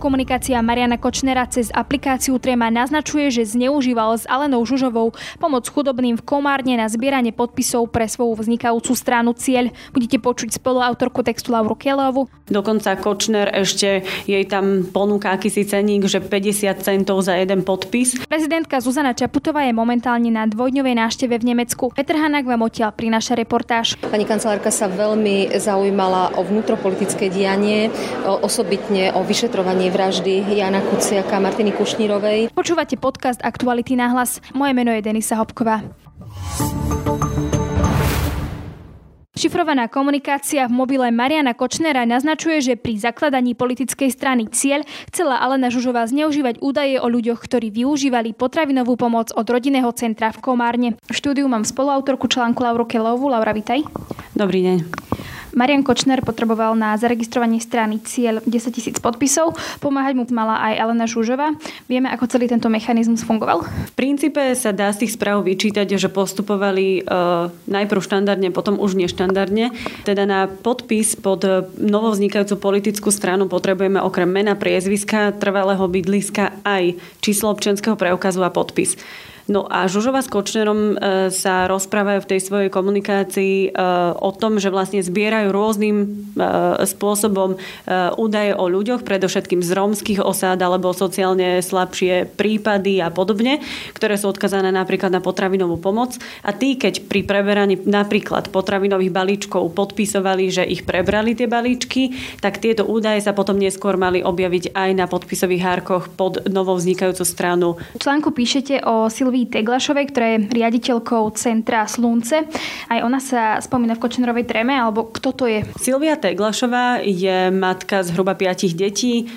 Komunikácia Mariana Kočnera cez aplikáciu Trema naznačuje, že zneužíval s Alenou Žužovou pomoc chudobným v Komárne na zbieranie podpisov pre svoju vznikajúcu stranu Cieľ. Budete počuť spoluautorku textu Lauru Kelovu. Dokonca Kočner ešte jej tam ponúka akýsi ceník, že 50 centov za jeden podpis. Prezidentka Zuzana Čaputová je momentálne na dvojdňovej návšteve v Nemecku. Peter Hanák vám odtiaľ prináša reportáž. Pani kancelárka sa veľmi zaujímala o vnútropolitické dianie, osobitne o vyšetrovanie vraždy Jana Kuciaka a Martiny Kušnírovej. Počúvate podcast Aktuality na hlas. Moje meno je Denisa Hopková. Šifrovaná komunikácia v mobile Mariana Kočnera naznačuje, že pri zakladaní politickej strany Cieľ chcela Alena Žužová zneužívať údaje o ľuďoch, ktorí využívali potravinovú pomoc od rodinného centra v Komárne. V štúdiu mám spoluautorku článku Lauru Kelovu. Laura, vitaj. Dobrý deň. Marian Kočner potreboval na zaregistrovanie strany cieľ 10 tisíc podpisov. Pomáhať mu mala aj Elena Žužová. Vieme, ako celý tento mechanizmus fungoval? V princípe sa dá z tých správ vyčítať, že postupovali uh, najprv štandardne, potom už neštandardne. Teda na podpis pod novovznikajúcu politickú stranu potrebujeme okrem mena, priezviska, trvalého bydliska aj číslo občianského preukazu a podpis. No a Žužova s Kočnerom e, sa rozprávajú v tej svojej komunikácii e, o tom, že vlastne zbierajú rôznym e, spôsobom údaje o ľuďoch, predovšetkým z rómskych osád alebo sociálne slabšie prípady a podobne, ktoré sú odkazané napríklad na potravinovú pomoc. A tí, keď pri preberaní napríklad potravinových balíčkov podpisovali, že ich prebrali tie balíčky, tak tieto údaje sa potom neskôr mali objaviť aj na podpisových hárkoch pod novou vznikajúcu stranu. V článku píšete o Silvii Silvii Teglašovej, ktorá je riaditeľkou Centra Slunce. Aj ona sa spomína v Kočnerovej treme, alebo kto to je? Silvia Teglašová je matka zhruba piatich detí,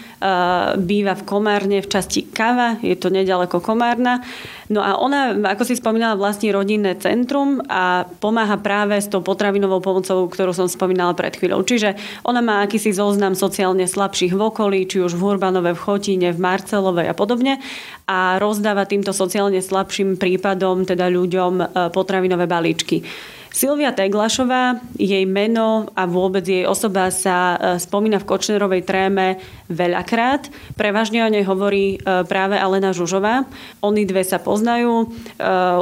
býva v Komárne v časti Kava, je to nedaleko Komárna. No a ona, ako si spomínala, vlastní rodinné centrum a pomáha práve s tou potravinovou pomocou, ktorú som spomínala pred chvíľou. Čiže ona má akýsi zoznam sociálne slabších v okolí, či už v Hurbanove, v Chotíne, v Marcelovej a podobne a rozdáva týmto sociálne slabším prípadom, teda ľuďom, e, potravinové balíčky. Silvia Teglašová, jej meno a vôbec jej osoba sa e, spomína v Kočnerovej tréme veľakrát. Prevažne o nej hovorí e, práve Alena Žužová. Oni dve sa poznajú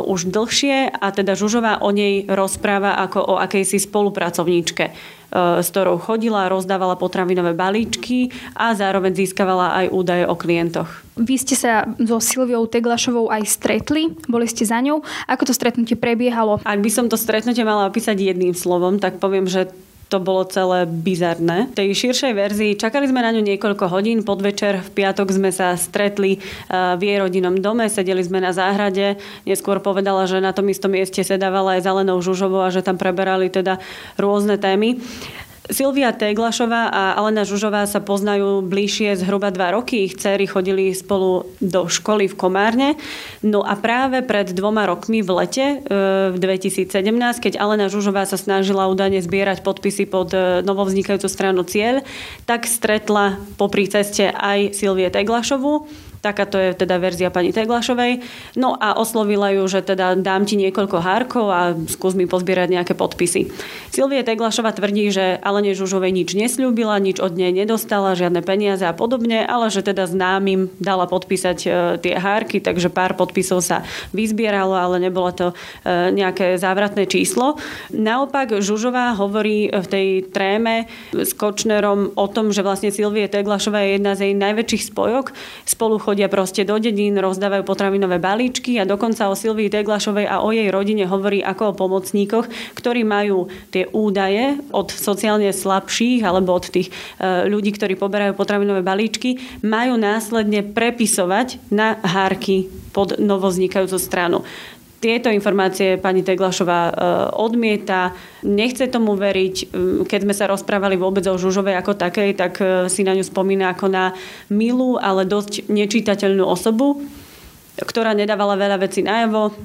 už dlhšie a teda Žužová o nej rozpráva ako o akejsi spolupracovníčke s ktorou chodila, rozdávala potravinové balíčky a zároveň získavala aj údaje o klientoch. Vy ste sa so Silviou Teglašovou aj stretli, boli ste za ňou. Ako to stretnutie prebiehalo? Ak by som to stretnutie mala opísať jedným slovom, tak poviem, že to bolo celé bizarné. V tej širšej verzii čakali sme na ňu niekoľko hodín. Podvečer v piatok sme sa stretli eh, v jej rodinnom dome, sedeli sme na záhrade. Neskôr povedala, že na tom istom mieste sedávala aj zelenou žužovou a že tam preberali teda rôzne témy. Silvia Teglašová a Alena Žužová sa poznajú bližšie zhruba dva roky. Ich céry chodili spolu do školy v Komárne. No a práve pred dvoma rokmi v lete e, v 2017, keď Alena Žužová sa snažila údajne zbierať podpisy pod e, novovznikajúcu stranu Cieľ, tak stretla popri ceste aj Silvie Teglašovú Takáto je teda verzia pani Teglašovej. No a oslovila ju, že teda dám ti niekoľko hárkov a skús mi pozbierať nejaké podpisy. Silvie Teglašova tvrdí, že Alene Žužovej nič nesľúbila, nič od nej nedostala, žiadne peniaze a podobne, ale že teda známym dala podpísať e, tie hárky, takže pár podpisov sa vyzbieralo, ale nebolo to e, nejaké závratné číslo. Naopak Žužová hovorí v tej tréme s Kočnerom o tom, že vlastne Silvie Teglašová je jedna z jej najväčších spojok. Spolu chodia proste do dedín, rozdávajú potravinové balíčky a dokonca o Silvii Teglašovej a o jej rodine hovorí ako o pomocníkoch, ktorí majú tie údaje od sociálne slabších alebo od tých e, ľudí, ktorí poberajú potravinové balíčky, majú následne prepisovať na hárky pod novoznikajúcu stranu. Tieto informácie pani Teglašová e, odmieta, nechce tomu veriť. E, keď sme sa rozprávali vôbec o Žužovej ako takej, tak e, si na ňu spomína ako na milú, ale dosť nečítateľnú osobu, ktorá nedávala veľa vecí najavo.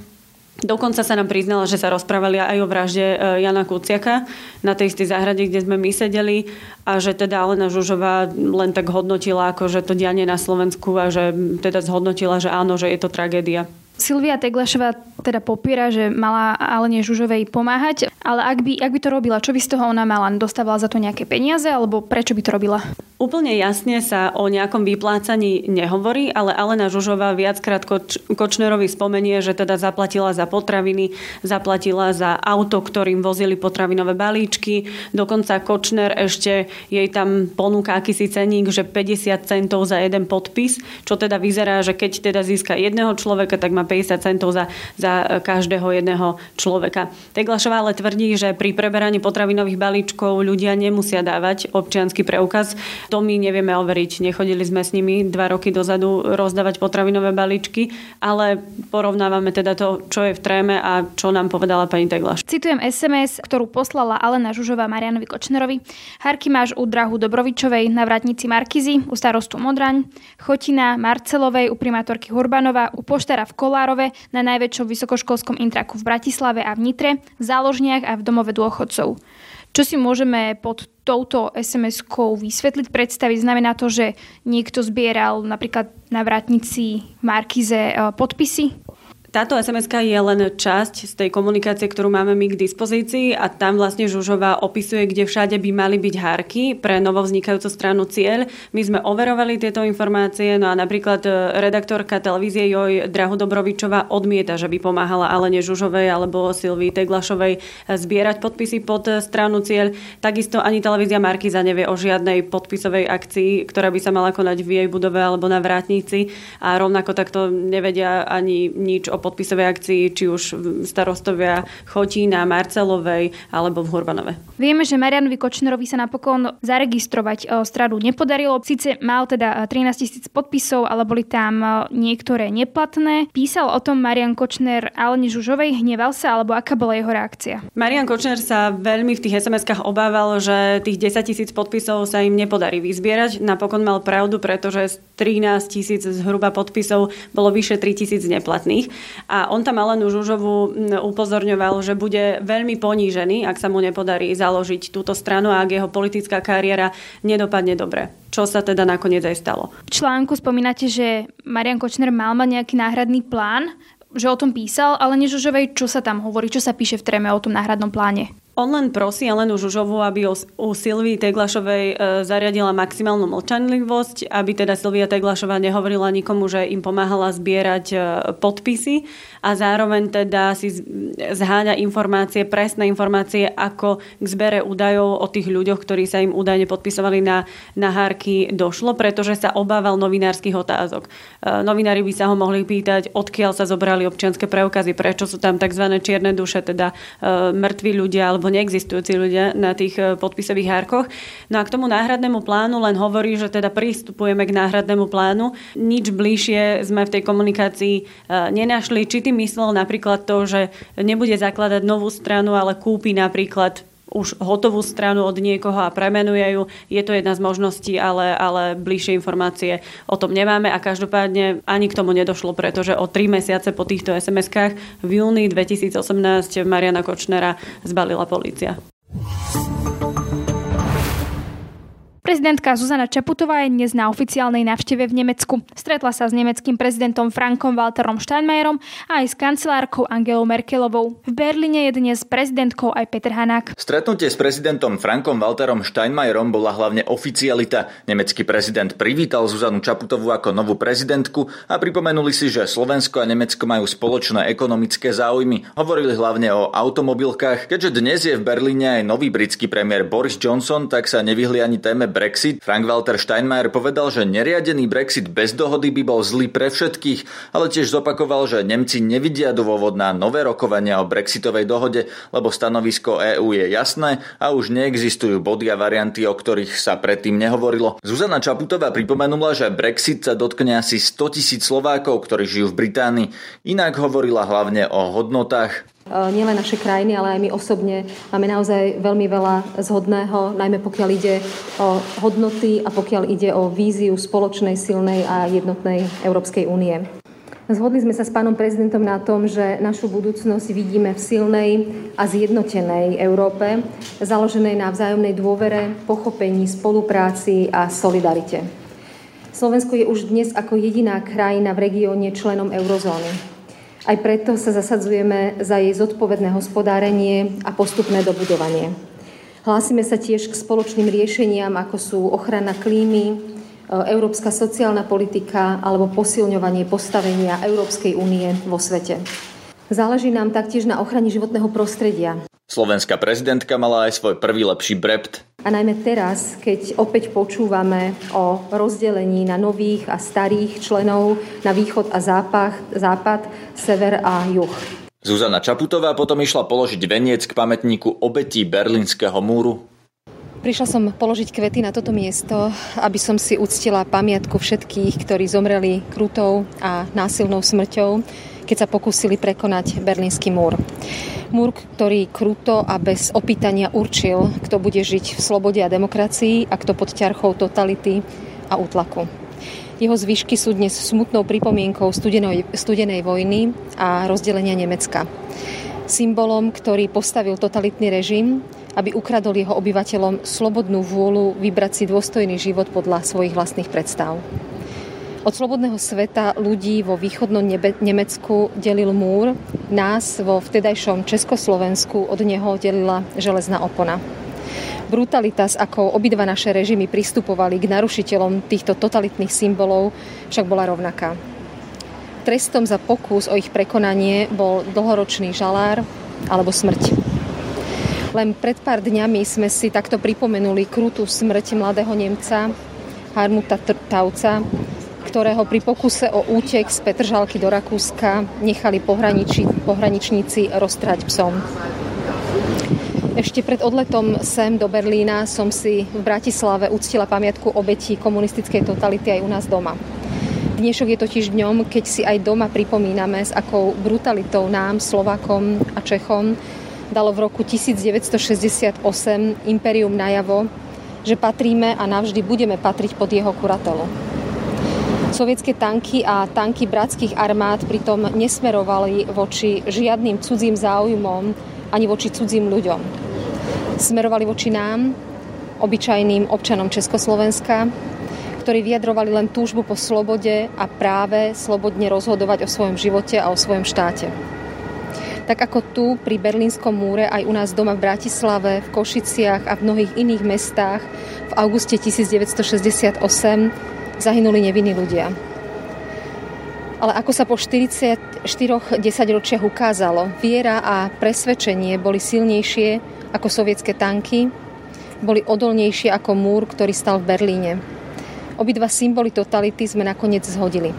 Dokonca sa nám priznala, že sa rozprávali aj o vražde Jana Kuciaka na tej istej záhrade, kde sme my sedeli a že teda Alena Žužová len tak hodnotila, ako že to dianie na Slovensku a že teda zhodnotila, že áno, že je to tragédia. Silvia Teglašová teda popiera, že mala Alene Žužovej pomáhať, ale ak by, ak by to robila, čo by z toho ona mala? Dostávala za to nejaké peniaze alebo prečo by to robila? Úplne jasne sa o nejakom vyplácaní nehovorí, ale Alena Žužová viackrát Koč- Kočnerovi spomenie, že teda zaplatila za potraviny, zaplatila za auto, ktorým vozili potravinové balíčky. Dokonca Kočner ešte jej tam ponúka akýsi ceník, že 50 centov za jeden podpis, čo teda vyzerá, že keď teda získa jedného človeka, tak má 50 centov za, za každého jedného človeka. Teglašová ale tvrdí, že pri preberaní potravinových balíčkov ľudia nemusia dávať občiansky preukaz to my nevieme overiť. Nechodili sme s nimi dva roky dozadu rozdávať potravinové balíčky, ale porovnávame teda to, čo je v tréme a čo nám povedala pani Teglaš. Citujem SMS, ktorú poslala Alena Žužová Marianovi Kočnerovi. Harky máš u drahu Dobrovičovej na vratnici Markizy, u starostu Modraň, Chotina Marcelovej, u primátorky Hurbanova, u poštára v Kolárove, na najväčšom vysokoškolskom intraku v Bratislave a v Nitre, v záložniach a v domove dôchodcov. Čo si môžeme pod touto SMS-kou vysvetliť, predstaviť? Znamená to, že niekto zbieral napríklad na vrátnici Markize eh, podpisy? Táto sms je len časť z tej komunikácie, ktorú máme my k dispozícii a tam vlastne Žužová opisuje, kde všade by mali byť hárky pre novovznikajúcu stranu Cieľ. My sme overovali tieto informácie, no a napríklad e, redaktorka televízie Joj Drahu Dobrovičová odmieta, že by pomáhala Alene Žužovej alebo Silvii Teglašovej e, zbierať podpisy pod e, stranu Cieľ. Takisto ani televízia Markiza nevie o žiadnej podpisovej akcii, ktorá by sa mala konať v jej budove alebo na vrátnici a rovnako takto nevedia ani nič o podpisovej akcii, či už starostovia Chotína, Marcelovej alebo v Hurbanove. Vieme, že Marianovi Kočnerovi sa napokon zaregistrovať e, stradu nepodarilo. Sice mal teda 13 e, tisíc podpisov, ale boli tam e, niektoré neplatné. Písal o tom Marian Kočner Alene Žužovej, hneval sa, alebo aká bola jeho reakcia? Marian Kočner sa veľmi v tých SMS-kách obával, že tých 10 tisíc podpisov sa im nepodarí vyzbierať. Napokon mal pravdu, pretože z 13 tisíc zhruba podpisov bolo vyše 3 tisíc neplatných. A on tam Alenu Žužovu upozorňoval, že bude veľmi ponížený, ak sa mu nepodarí založiť túto stranu a ak jeho politická kariéra nedopadne dobre. Čo sa teda nakoniec aj stalo. V článku spomínate, že Marian Kočner mal mať nejaký náhradný plán, že o tom písal, ale nežužovej, čo sa tam hovorí, čo sa píše v treme o tom náhradnom pláne? On len prosí Elenu Žužovu, aby u Silvii Teglašovej e, zariadila maximálnu mlčanlivosť, aby teda Silvia Teglašová nehovorila nikomu, že im pomáhala zbierať e, podpisy a zároveň teda si zháňa informácie, presné informácie, ako k zbere údajov o tých ľuďoch, ktorí sa im údajne podpisovali na, na hárky došlo, pretože sa obával novinárskych otázok. E, novinári by sa ho mohli pýtať, odkiaľ sa zobrali občianske preukazy, prečo sú tam tzv. čierne duše, teda mŕtvi ľudia alebo alebo neexistujúci ľudia na tých e, podpisových hárkoch. No a k tomu náhradnému plánu len hovorí, že teda pristupujeme k náhradnému plánu. Nič bližšie sme v tej komunikácii e, nenašli. Či ty myslel napríklad to, že nebude zakladať novú stranu, ale kúpi napríklad už hotovú stranu od niekoho a premenuje ju. Je to jedna z možností, ale, ale bližšie informácie o tom nemáme a každopádne ani k tomu nedošlo, pretože o tri mesiace po týchto SMS-kách v júni 2018 Mariana Kočnera zbalila polícia. Prezidentka Zuzana Čaputová je dnes na oficiálnej návšteve v Nemecku. Stretla sa s nemeckým prezidentom Frankom Walterom Steinmeierom a aj s kancelárkou Angelou Merkelovou. V Berlíne je dnes prezidentkou aj Peter Hanák. Stretnutie s prezidentom Frankom Walterom Steinmeierom bola hlavne oficialita. Nemecký prezident privítal Zuzanu Čaputovú ako novú prezidentku a pripomenuli si, že Slovensko a Nemecko majú spoločné ekonomické záujmy. Hovorili hlavne o automobilkách. Keďže dnes je v Berlíne aj nový britský premiér Boris Johnson, tak sa nevyhli ani téme Brexit. Frank Walter Steinmeier povedal, že neriadený Brexit bez dohody by bol zlý pre všetkých, ale tiež zopakoval, že Nemci nevidia dôvod na nové rokovania o Brexitovej dohode, lebo stanovisko EÚ je jasné a už neexistujú body a varianty, o ktorých sa predtým nehovorilo. Zuzana Čaputová pripomenula, že Brexit sa dotkne asi 100 tisíc Slovákov, ktorí žijú v Británii. Inak hovorila hlavne o hodnotách. E, nielen naše krajiny, ale aj my osobne máme naozaj veľmi veľa zhodného, najmä pokiaľ ide o hodnoty a pokiaľ ide o víziu spoločnej, silnej a jednotnej Európskej únie. Zhodli sme sa s pánom prezidentom na tom, že našu budúcnosť vidíme v silnej a zjednotenej Európe, založenej na vzájomnej dôvere, pochopení, spolupráci a solidarite. Slovensko je už dnes ako jediná krajina v regióne členom eurozóny. Aj preto sa zasadzujeme za jej zodpovedné hospodárenie a postupné dobudovanie. Hlásime sa tiež k spoločným riešeniam, ako sú ochrana klímy, e, európska sociálna politika alebo posilňovanie postavenia Európskej únie vo svete. Záleží nám taktiež na ochrane životného prostredia. Slovenská prezidentka mala aj svoj prvý lepší brept. A najmä teraz, keď opäť počúvame o rozdelení na nových a starých členov na východ a západ, západ sever a juh. Zuzana Čaputová potom išla položiť veniec k pamätníku obetí Berlínskeho múru. Prišla som položiť kvety na toto miesto, aby som si uctila pamiatku všetkých, ktorí zomreli krutou a násilnou smrťou, keď sa pokúsili prekonať Berlínsky múr. Múr, ktorý kruto a bez opýtania určil, kto bude žiť v slobode a demokracii a kto pod ťarchou totality a útlaku. Jeho zvyšky sú dnes smutnou pripomienkou studenej, studenej vojny a rozdelenia Nemecka. Symbolom, ktorý postavil totalitný režim, aby ukradol jeho obyvateľom slobodnú vôľu vybrať si dôstojný život podľa svojich vlastných predstav. Od slobodného sveta ľudí vo východnom Nemecku delil múr, nás vo vtedajšom Československu od neho delila železná opona. Brutalita, s akou obidva naše režimy pristupovali k narušiteľom týchto totalitných symbolov, však bola rovnaká. Trestom za pokus o ich prekonanie bol dlhoročný žalár alebo smrť. Len pred pár dňami sme si takto pripomenuli krutú smrť mladého Nemca Harmuta Tauca, ktorého pri pokuse o útek z Petržalky do Rakúska nechali pohraniči, pohraničníci roztrať psom. Ešte pred odletom sem do Berlína som si v Bratislave uctila pamiatku obetí komunistickej totality aj u nás doma. Dnešok je totiž dňom, keď si aj doma pripomíname, s akou brutalitou nám, Slovakom a Čechom, dalo v roku 1968 imperium najavo, že patríme a navždy budeme patriť pod jeho kuratelu. Sovietské tanky a tanky bratských armád pritom nesmerovali voči žiadnym cudzím záujmom ani voči cudzím ľuďom. Smerovali voči nám, obyčajným občanom Československa, ktorí vyjadrovali len túžbu po slobode a práve slobodne rozhodovať o svojom živote a o svojom štáte. Tak ako tu pri Berlínskom múre aj u nás doma v Bratislave, v Košiciach a v mnohých iných mestách v auguste 1968 zahynuli nevinní ľudia. Ale ako sa po 44 desaťročiach ukázalo, viera a presvedčenie boli silnejšie ako sovietské tanky, boli odolnejšie ako múr, ktorý stal v Berlíne. Obidva symboly totality sme nakoniec zhodili.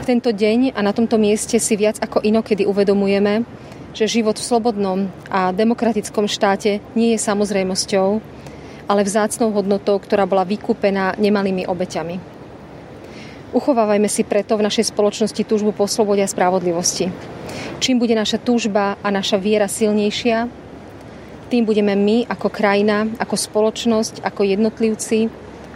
V tento deň a na tomto mieste si viac ako inokedy uvedomujeme, že život v slobodnom a demokratickom štáte nie je samozrejmosťou, ale vzácnou hodnotou, ktorá bola vykúpená nemalými obeťami. Uchovávajme si preto v našej spoločnosti túžbu po slobode a spravodlivosti. Čím bude naša túžba a naša viera silnejšia, tým budeme my ako krajina, ako spoločnosť, ako jednotlivci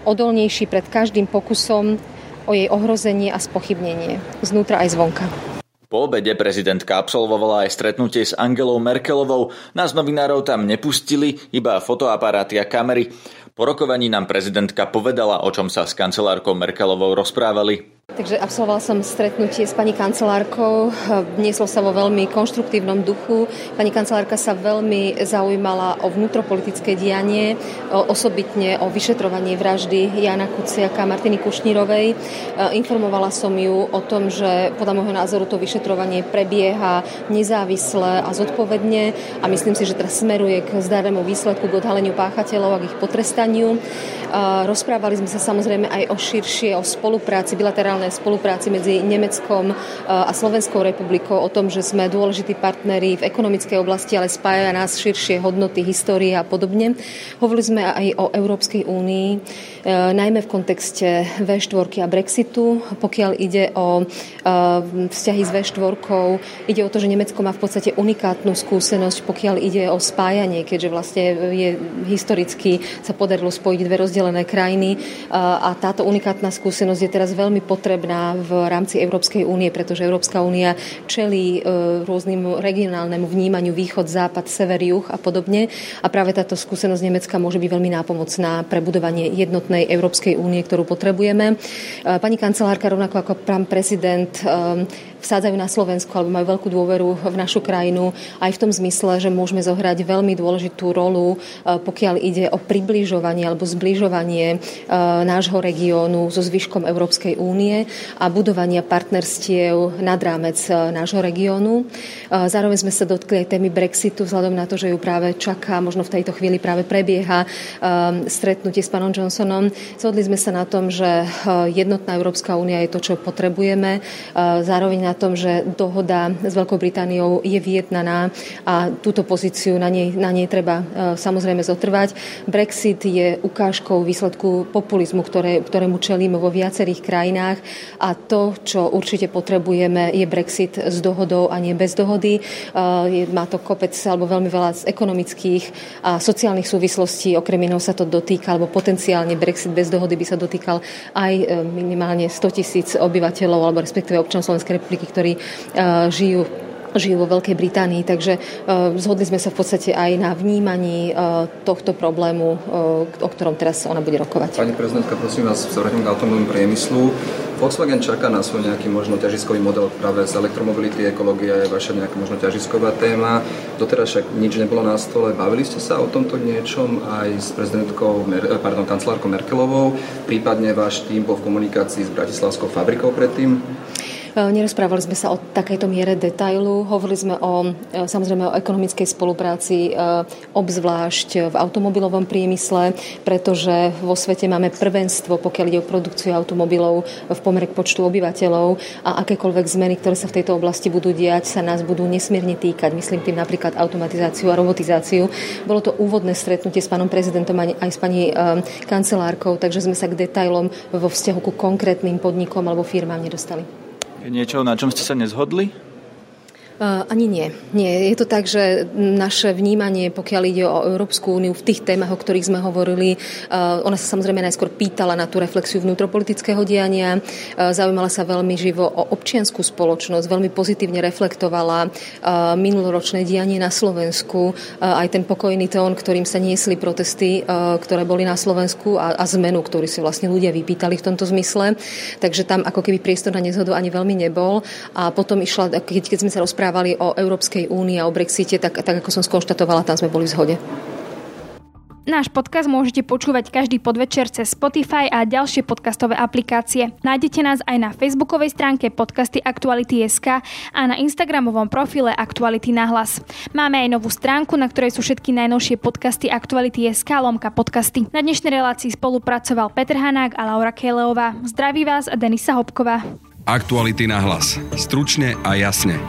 odolnejší pred každým pokusom o jej ohrozenie a spochybnenie, znútra aj zvonka. Po obede prezidentka absolvovala aj stretnutie s Angelou Merkelovou. Nás novinárov tam nepustili, iba fotoaparáty a kamery. Po rokovaní nám prezidentka povedala, o čom sa s kancelárkou Merkelovou rozprávali. Takže absolvoval som stretnutie s pani kancelárkou. Nieslo sa vo veľmi konštruktívnom duchu. Pani kancelárka sa veľmi zaujímala o vnútropolitické dianie, osobitne o vyšetrovanie vraždy Jana Kuciaka a Martiny Kušnírovej. Informovala som ju o tom, že podľa môjho názoru to vyšetrovanie prebieha nezávisle a zodpovedne a myslím si, že teraz smeruje k zdarnému výsledku, k odhaleniu páchateľov a k ich potrestaniu. Rozprávali sme sa samozrejme aj o širšie, o spolupráci, bilaterálnej spolupráci medzi Nemeckom a Slovenskou republikou, o tom, že sme dôležití partneri v ekonomickej oblasti, ale spája nás širšie hodnoty, histórie a podobne. Hovorili sme aj o Európskej únii, e, najmä v kontexte V4 a Brexitu. Pokiaľ ide o e, vzťahy s V4, ide o to, že Nemecko má v podstate unikátnu skúsenosť, pokiaľ ide o spájanie, keďže vlastne je historicky sa podarilo spojiť dve rozdelené krajiny a táto unikátna skúsenosť je teraz veľmi potrebná v rámci Európskej únie, pretože Európska únia čelí e, rôznym regionálnemu vnímaniu východ, západ, sever, juh a podobne. A práve táto skúsenosť Nemecka môže byť veľmi nápomocná pre budovanie jednotnej Európskej únie, ktorú potrebujeme. Pani kancelárka, rovnako ako pán prezident, vsádzajú na Slovensku alebo majú veľkú dôveru v našu krajinu aj v tom zmysle, že môžeme zohrať veľmi dôležitú rolu, pokiaľ ide o približovanie alebo zbližovanie nášho regiónu so zvyškom Európskej únie a budovania partnerstiev nad rámec nášho regiónu. Zároveň sme sa dotkli aj témy Brexitu, vzhľadom na to, že ju práve čaká, možno v tejto chvíli práve prebieha stretnutie s pánom Johnsonom. Zhodli sme sa na tom, že jednotná Európska únia je to, čo potrebujeme. Zároveň na tom, že dohoda s Veľkou Britániou je vyjednaná a túto pozíciu na nej, na nej treba samozrejme zotrvať. Brexit je ukážkou výsledku populizmu, ktoré, ktorému čelíme vo viacerých krajinách a to, čo určite potrebujeme, je Brexit s dohodou a nie bez dohody. Má to kopec alebo veľmi veľa z ekonomických a sociálnych súvislostí. Okrem iného sa to dotýka, alebo potenciálne Brexit bez dohody by sa dotýkal aj e, minimálne 100 tisíc obyvateľov, alebo respektíve občanov Slovenskej republiky, ktorí e, žijú žijú vo Veľkej Británii, takže uh, zhodli sme sa v podstate aj na vnímaní uh, tohto problému, o ktorom teraz ona bude rokovať. Pani prezidentka, prosím vás, sa k automobilovému priemyslu. Volkswagen čaká na svoj nejaký možno ťažiskový model práve z elektromobility, ekológia je vaša nejaká možno ťažisková téma. Doteraz však nič nebolo na stole. Bavili ste sa o tomto niečom aj s prezidentkou, pardon, kancelárkou Merkelovou, prípadne váš tým bol v komunikácii s Bratislavskou fabrikou predtým? E, nerozprávali sme sa o takejto miere detailu. Hovorili sme o, e, samozrejme o ekonomickej spolupráci, e, obzvlášť v automobilovom priemysle, pretože vo svete máme prvenstvo, pokiaľ ide o produkciu automobilov v pomere k počtu obyvateľov a akékoľvek zmeny, ktoré sa v tejto oblasti budú diať, sa nás budú nesmierne týkať. Myslím tým napríklad automatizáciu a robotizáciu. Bolo to úvodné stretnutie s pánom prezidentom aj s pani kancelárkou, takže sme sa k detailom vo vzťahu ku konkrétnym podnikom alebo firmám nedostali. Niečo, na čom ste sa nezhodli? Ani nie. Nie. Je to tak, že naše vnímanie, pokiaľ ide o Európsku úniu v tých témach, o ktorých sme hovorili, ona sa samozrejme najskôr pýtala na tú reflexiu vnútropolitického diania, zaujímala sa veľmi živo o občianskú spoločnosť, veľmi pozitívne reflektovala minuloročné dianie na Slovensku, aj ten pokojný tón, ktorým sa niesli protesty, ktoré boli na Slovensku a, a zmenu, ktorú si vlastne ľudia vypýtali v tomto zmysle. Takže tam ako keby priestor na nezhodu ani veľmi nebol. A potom išla, keď, keď sme sa rozprávali rozprávali o Európskej únii a o Brexite, tak, tak ako som skonštatovala, tam sme boli v zhode. Náš podcast môžete počúvať každý podvečer cez Spotify a ďalšie podcastové aplikácie. Nájdete nás aj na facebookovej stránke podcasty Aktuality.sk a na instagramovom profile Aktuality na hlas. Máme aj novú stránku, na ktorej sú všetky najnovšie podcasty Aktuality.sk lomka podcasty. Na dnešnej relácii spolupracoval Peter Hanák a Laura Kejleová. Zdraví vás a Denisa Hopková. Aktuality na hlas. Stručne a jasne.